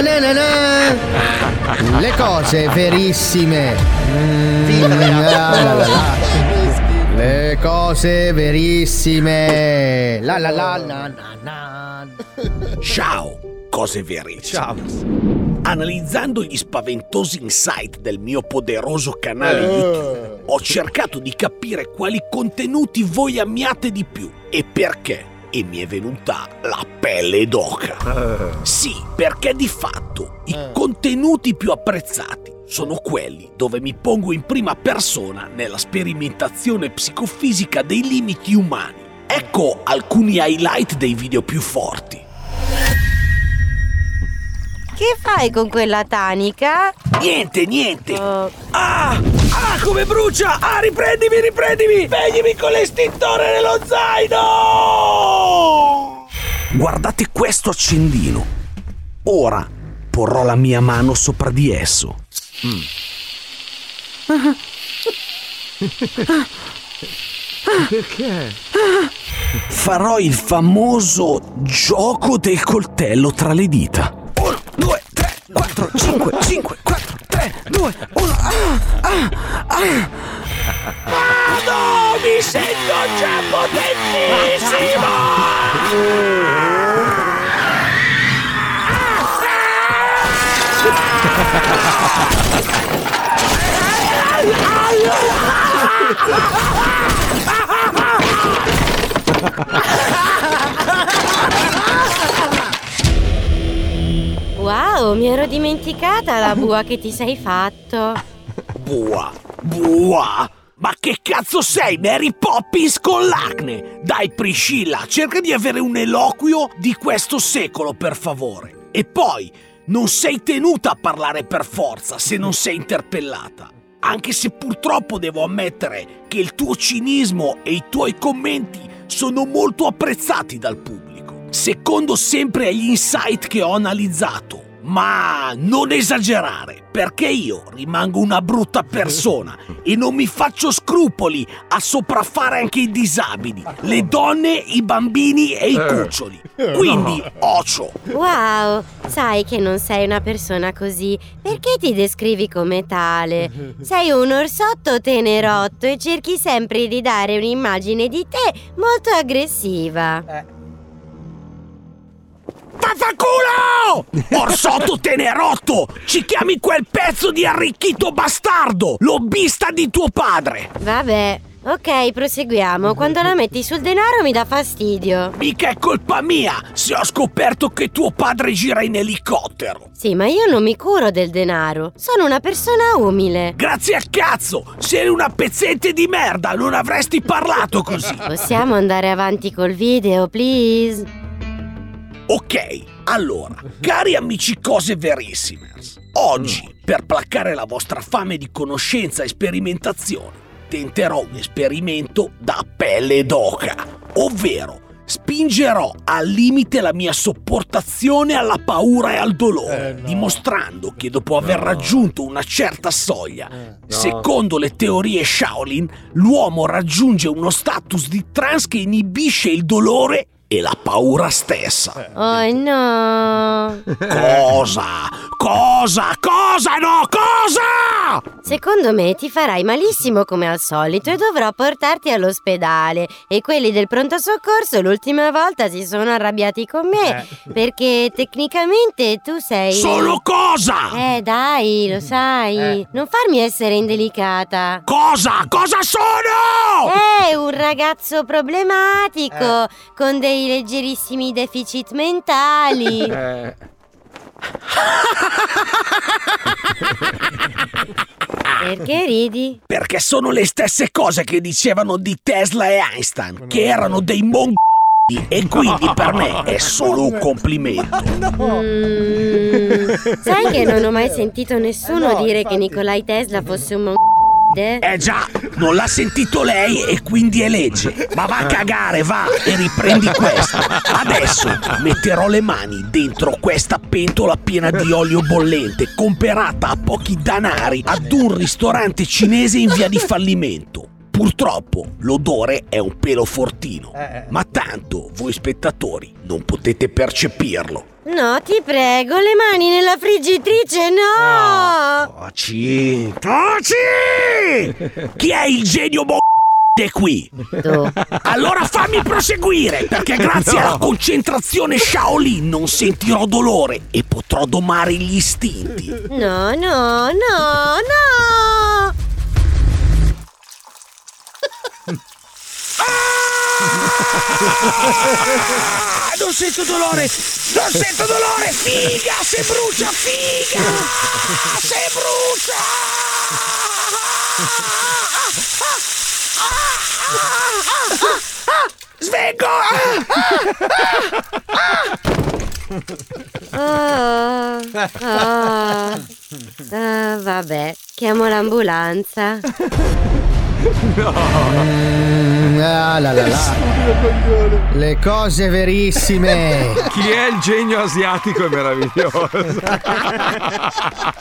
na na na. Le cose verissime. Mm, la la la la. Le cose verissime. La la la na na na. Ciao, cose verissime. Ciao. Analizzando gli spaventosi insight del mio poderoso canale YouTube, ho cercato di capire quali contenuti voi amiate di più e perché. E mi è venuta la pelle d'oca. Sì, perché di fatto i contenuti più apprezzati sono quelli dove mi pongo in prima persona nella sperimentazione psicofisica dei limiti umani. Ecco alcuni highlight dei video più forti. Che fai con quella tanica? Niente, niente. Oh, Ah! Ah, come brucia! Ah, riprendimi, riprendimi! Spegnimi con l'estintore nello zaino! Guardate questo accendino. Ora porrò la mia mano sopra di esso. Perché? Farò il famoso gioco del coltello tra le dita. 1, 2, 3, 4, 5, 5, 4, 3, 2, 1. Ah, ah, ah. Vado! Mi sento già potentissimo! wow, mi ero dimenticata la bua che ti sei fatto. Bua, bua! Ma che cazzo sei, Mary Poppins con l'acne? Dai, Priscilla, cerca di avere un eloquio di questo secolo, per favore. E poi, non sei tenuta a parlare per forza se non sei interpellata. Anche se purtroppo devo ammettere che il tuo cinismo e i tuoi commenti sono molto apprezzati dal pubblico. Secondo sempre agli insight che ho analizzato. Ma non esagerare, perché io rimango una brutta persona e non mi faccio scrupoli a sopraffare anche i disabili, le donne, i bambini e i cuccioli. Quindi, ocio, Wow, sai che non sei una persona così. Perché ti descrivi come tale? Sei un orsotto tenerotto e cerchi sempre di dare un'immagine di te molto aggressiva. Vaffanculo! Orsotto tenerotto! Ci chiami quel pezzo di arricchito bastardo! Lobbista di tuo padre! Vabbè, ok, proseguiamo. Quando la metti sul denaro mi dà fastidio. Mica è colpa mia se ho scoperto che tuo padre gira in elicottero! Sì, ma io non mi curo del denaro. Sono una persona umile. Grazie al cazzo! Sei una pezzente di merda! Non avresti parlato così! Possiamo andare avanti col video, please? Ok, allora, cari amici cose verissimers, oggi, per placare la vostra fame di conoscenza e sperimentazione, tenterò un esperimento da pelle d'oca, ovvero spingerò al limite la mia sopportazione alla paura e al dolore, dimostrando che dopo aver raggiunto una certa soglia, secondo le teorie Shaolin, l'uomo raggiunge uno status di trance che inibisce il dolore e la paura stessa. Oh no! Cosa? Cosa? Cosa? No, cosa? Secondo me ti farai malissimo come al solito e dovrò portarti all'ospedale. E quelli del pronto soccorso l'ultima volta si sono arrabbiati con me perché tecnicamente tu sei. Solo cosa? Eh dai, lo sai. Non farmi essere indelicata. Cosa? Cosa sono? È un ragazzo problematico con dei leggerissimi deficit mentali. Eh, Perché ridi? Perché sono le stesse cose che dicevano di Tesla e Einstein, che erano dei mon e quindi per me è solo un complimento. Mm, sai che non ho mai sentito nessuno dire che Nikolai Tesla fosse un mon... Eh già, non l'ha sentito lei e quindi è legge. Ma va a cagare, va e riprendi questo. Adesso metterò le mani dentro questa pentola piena di olio bollente, comperata a pochi danari ad un ristorante cinese in via di fallimento. Purtroppo l'odore è un pelo fortino, ma tanto voi spettatori non potete percepirlo. No, ti prego, le mani nella friggitrice, no! Taci! Taci! Chi è il genio mo... qui? Tu. Allora fammi proseguire, perché grazie alla concentrazione Shaolin non sentirò dolore e potrò domare gli istinti. No, no, no, no! Ah, non sento dolore! Non sento dolore! Figa! Se brucia! Figa! Se brucia! Svengo! Oh, oh. Ah, vabbè, chiamo l'ambulanza. Mm, ah, la, la, la. Le cose verissime. Chi è il genio asiatico è meraviglioso.